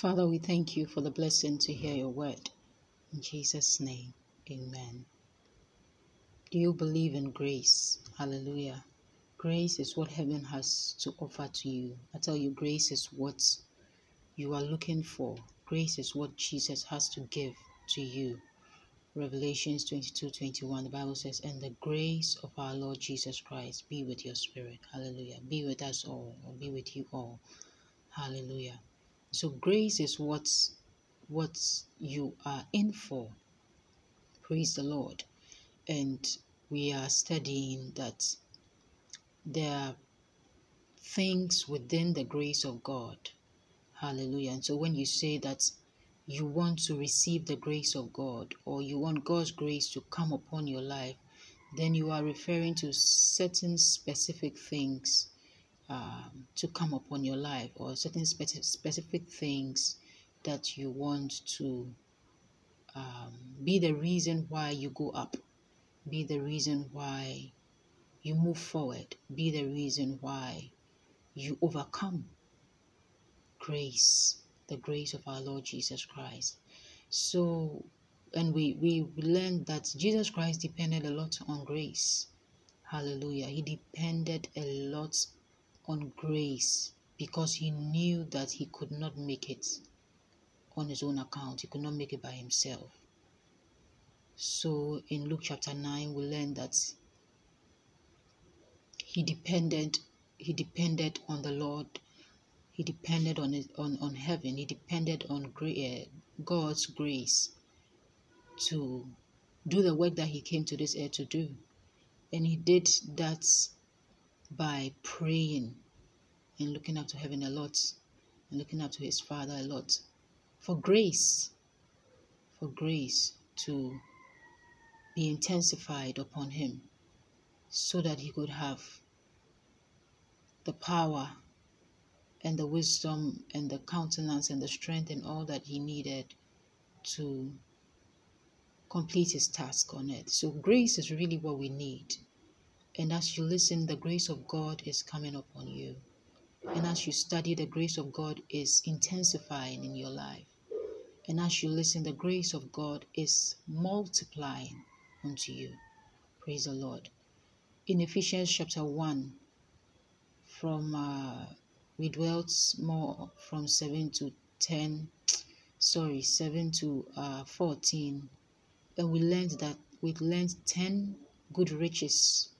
Father, we thank you for the blessing to hear your word. In Jesus' name, amen. Do you believe in grace? Hallelujah. Grace is what heaven has to offer to you. I tell you, grace is what you are looking for. Grace is what Jesus has to give to you. Revelations 22 21, the Bible says, And the grace of our Lord Jesus Christ be with your spirit. Hallelujah. Be with us all, or be with you all. Hallelujah. So grace is what what you are in for. Praise the Lord. And we are studying that there are things within the grace of God. Hallelujah. And so when you say that you want to receive the grace of God or you want God's grace to come upon your life, then you are referring to certain specific things um, to come upon your life or certain specific, specific things that you want to um, be the reason why you go up, be the reason why you move forward, be the reason why you overcome grace, the grace of our Lord Jesus Christ. So, and we, we learned that Jesus Christ depended a lot on grace. Hallelujah. He depended a lot on grace because he knew that he could not make it on his own account. He could not make it by himself. So in Luke chapter 9, we learn that he depended he depended on the Lord. He depended on it, on, on heaven. He depended on uh, God's grace to do the work that he came to this earth to do. And he did that by praying and looking up to heaven a lot and looking up to his father a lot for grace, for grace to be intensified upon him so that he could have the power and the wisdom and the countenance and the strength and all that he needed to complete his task on earth. So, grace is really what we need. And as you listen, the grace of God is coming upon you. And as you study, the grace of God is intensifying in your life. And as you listen, the grace of God is multiplying unto you. Praise the Lord. In Ephesians chapter 1, from uh, we dwelt more from 7 to 10, sorry, 7 to uh, 14, and we learned that we learned 10 good riches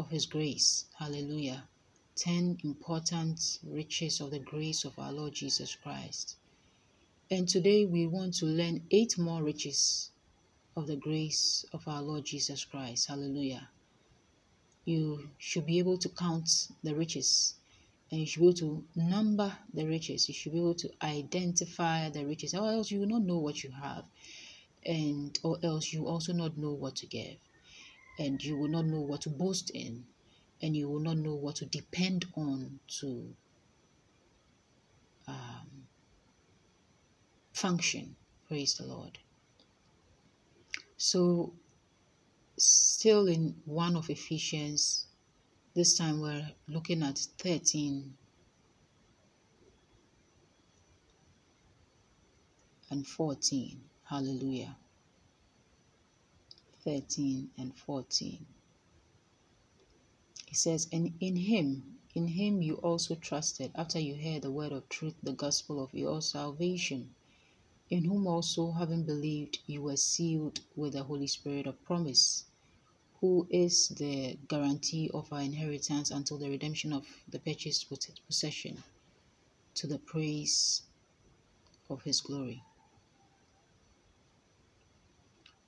of His grace. Hallelujah. 10 important riches of the grace of our Lord Jesus Christ. And today we want to learn eight more riches of the grace of our Lord Jesus Christ. Hallelujah. You should be able to count the riches and you should be able to number the riches. You should be able to identify the riches, or else you will not know what you have, and or else you also not know what to give, and you will not know what to boast in, and you will not know what to depend on to um, function. Praise the Lord. So, still in one of Ephesians, this time we're looking at 13 and 14. Hallelujah. 13 and 14. He says, And in him, in him you also trusted after you heard the word of truth, the gospel of your salvation, in whom also, having believed, you were sealed with the Holy Spirit of promise who is the guarantee of our inheritance until the redemption of the purchased possession to the praise of his glory.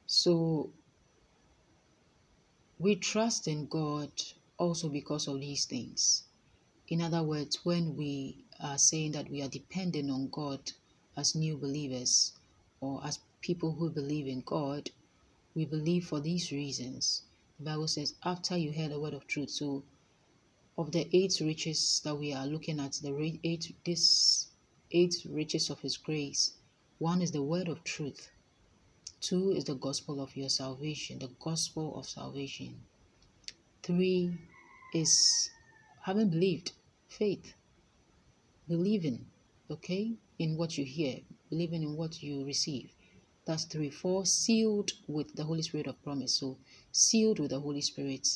So we trust in God also because of these things. In other words, when we are saying that we are dependent on God as new believers or as people who believe in God, we believe for these reasons the Bible says, after you hear the word of truth. So, of the eight riches that we are looking at, the eight this eight riches of His grace, one is the word of truth. Two is the gospel of your salvation, the gospel of salvation. Three is having believed, faith, believing okay, in what you hear, believing in what you receive. That's three. Four, sealed with the Holy Spirit of promise. So, sealed with the Holy Spirit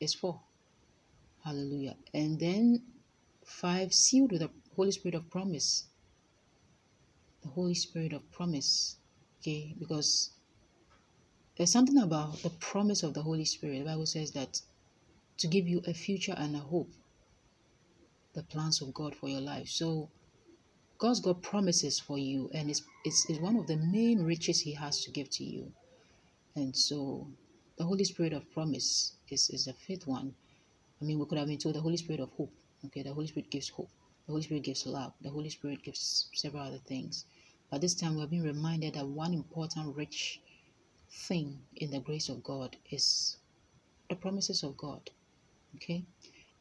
is four. Hallelujah. And then five, sealed with the Holy Spirit of promise. The Holy Spirit of promise. Okay, because there's something about the promise of the Holy Spirit. The Bible says that to give you a future and a hope, the plans of God for your life. So, God's got promises for you, and it's, it's, it's one of the main riches He has to give to you. And so, the Holy Spirit of promise is, is the fifth one. I mean, we could have been told the Holy Spirit of hope. Okay, the Holy Spirit gives hope. The Holy Spirit gives love. The Holy Spirit gives several other things. But this time, we're being reminded that one important rich thing in the grace of God is the promises of God. Okay,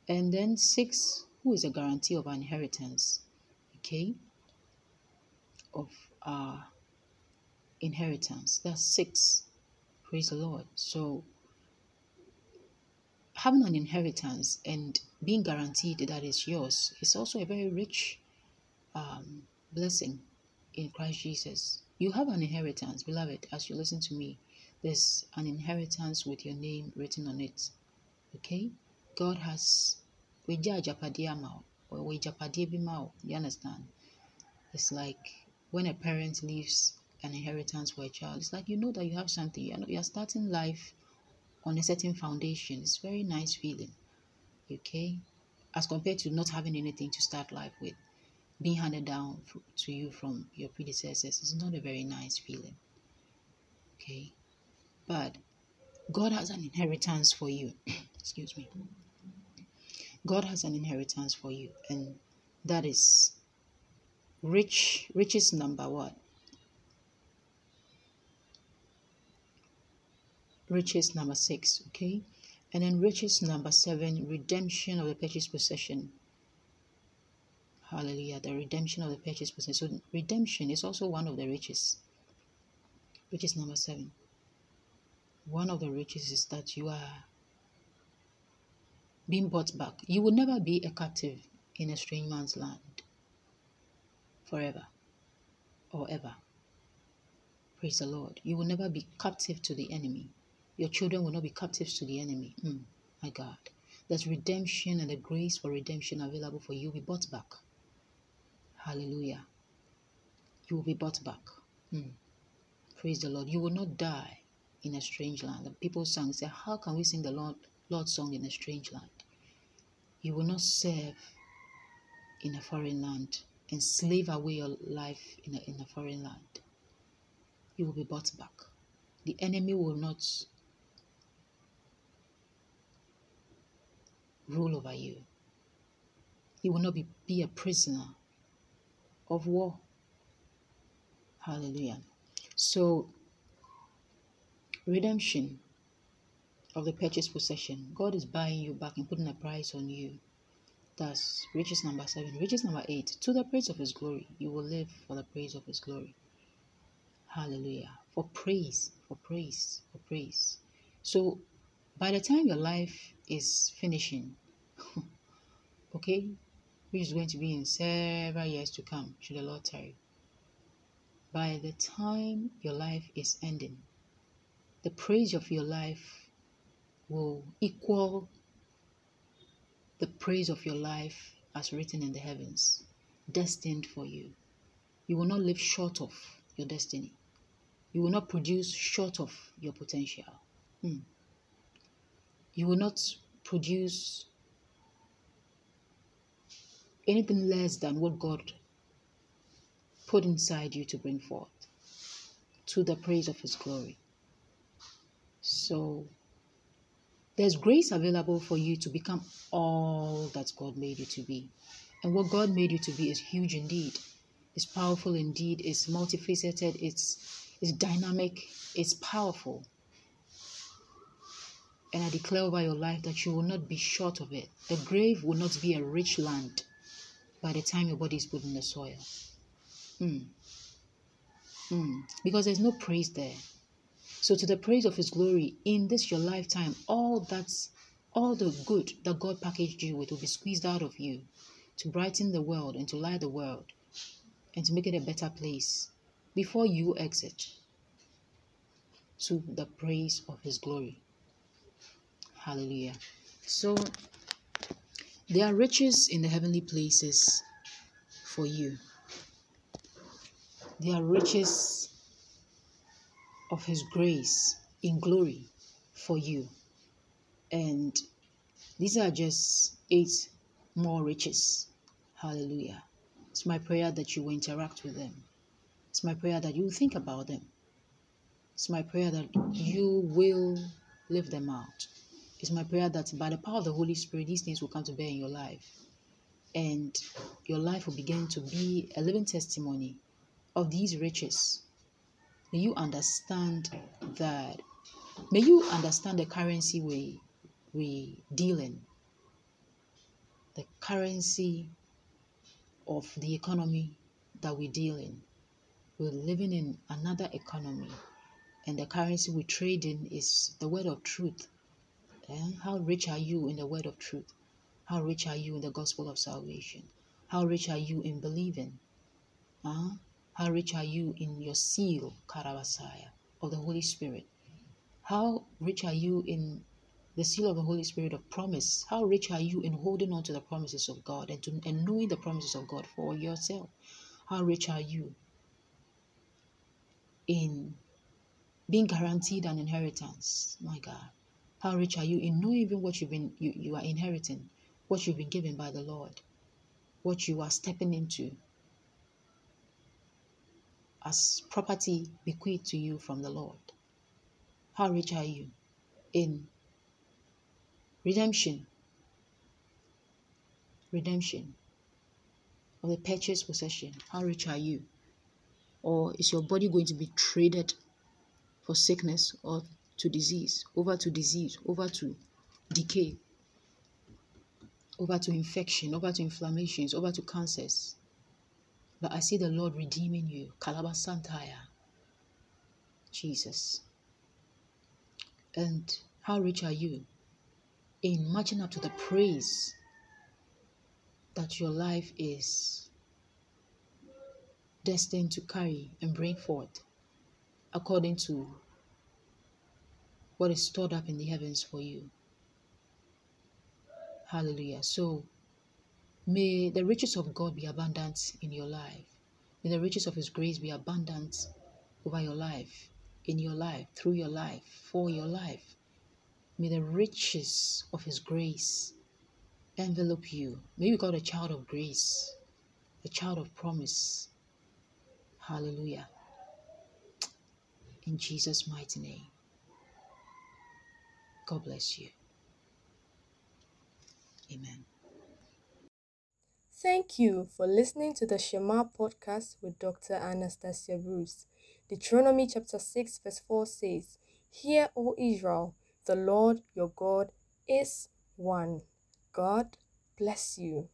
and then six, who is a guarantee of our inheritance? Okay, of our inheritance. That's six. Praise the Lord. So, having an inheritance and being guaranteed that it's yours is also a very rich um, blessing in Christ Jesus. You have an inheritance, beloved, as you listen to me. There's an inheritance with your name written on it. Okay? God has we You understand? It's like when a parent leaves an inheritance for a child, it's like you know that you have something. You are starting life on a certain foundation. It's very nice feeling. Okay? As compared to not having anything to start life with. Being handed down to you from your predecessors is not a very nice feeling. Okay? But God has an inheritance for you. Excuse me. God has an inheritance for you, and that is rich, richest number what? Riches number six, okay? And then riches number seven, redemption of the purchased possession. Hallelujah, the redemption of the purchased person. So redemption is also one of the riches. Riches number seven. One of the riches is that you are being bought back. You will never be a captive in a strange man's land forever or ever. Praise the Lord. You will never be captive to the enemy. Your children will not be captives to the enemy. Mm, my God. There's redemption and the grace for redemption available for you. Be bought back. Hallelujah. You will be bought back. Mm. Praise the Lord. You will not die in a strange land. The people sang, say, How can we sing the Lord Lord's song in a strange land? You will not serve in a foreign land and slave away your life in a, in a foreign land. You will be bought back. The enemy will not rule over you. You will not be, be a prisoner of war. Hallelujah. So, redemption of the purchased possession. God is buying you back and putting a price on you. That's riches number seven. Riches number eight. To the praise of his glory. You will live for the praise of his glory. Hallelujah. For praise, for praise, for praise. So by the time your life is finishing, okay, which is going to be in several years to come, should the Lord tarry. By the time your life is ending, the praise of your life will equal the praise of your life as written in the heavens, destined for you. You will not live short of your destiny. You will not produce short of your potential. Hmm. You will not produce anything less than what God put inside you to bring forth to the praise of His glory. So, there's grace available for you to become all that God made you to be. And what God made you to be is huge indeed. It's powerful indeed. It's multifaceted. It's, it's dynamic. It's powerful. And I declare over your life that you will not be short of it. The grave will not be a rich land by the time your body is put in the soil. Mm. Mm. Because there's no praise there. So to the praise of his glory in this your lifetime, all that's all the good that God packaged you with will be squeezed out of you to brighten the world and to light the world and to make it a better place before you exit to the praise of His glory. Hallelujah. So, there are riches in the heavenly places for you. There are riches of His grace in glory for you. And these are just eight more riches. Hallelujah. It's my prayer that you will interact with them. It's my prayer that you think about them. It's my prayer that you will live them out. It's my prayer that by the power of the Holy Spirit, these things will come to bear in your life. And your life will begin to be a living testimony of these riches. May you understand that, may you understand the currency we, we deal in, the currency of the economy that we deal in. We're living in another economy, and the currency we trade in is the word of truth. How rich are you in the word of truth? How rich are you in the gospel of salvation? How rich are you in believing? Huh? How rich are you in your seal, Karabasaya, of the Holy Spirit? How rich are you in the seal of the Holy Spirit of promise. How rich are you in holding on to the promises of God and, to, and knowing the promises of God for yourself? How rich are you in being guaranteed an inheritance? My God. How rich are you in knowing even what you've been you, you are inheriting, what you've been given by the Lord, what you are stepping into as property bequeathed to you from the Lord? How rich are you in redemption? Redemption of the purchased possession. How rich are you? Or is your body going to be traded for sickness or to disease over to disease over to decay over to infection over to inflammations over to cancers. But i see the lord redeeming you. Kalabasantaya jesus. And how rich are you in matching up to the praise that your life is destined to carry and bring forth according to what is stored up in the heavens for you. Hallelujah. So may the riches of God be abundant in your life. May the riches of His grace be abundant over your life, in your life, through your life, for your life. May the riches of His grace envelop you. May you become a child of grace, a child of promise. Hallelujah. In Jesus' mighty name. God bless you. Amen. Thank you for listening to the Shema podcast with Dr. Anastasia Bruce. Deuteronomy chapter 6, verse 4 says, Hear, O Israel, the Lord your God is one. God bless you.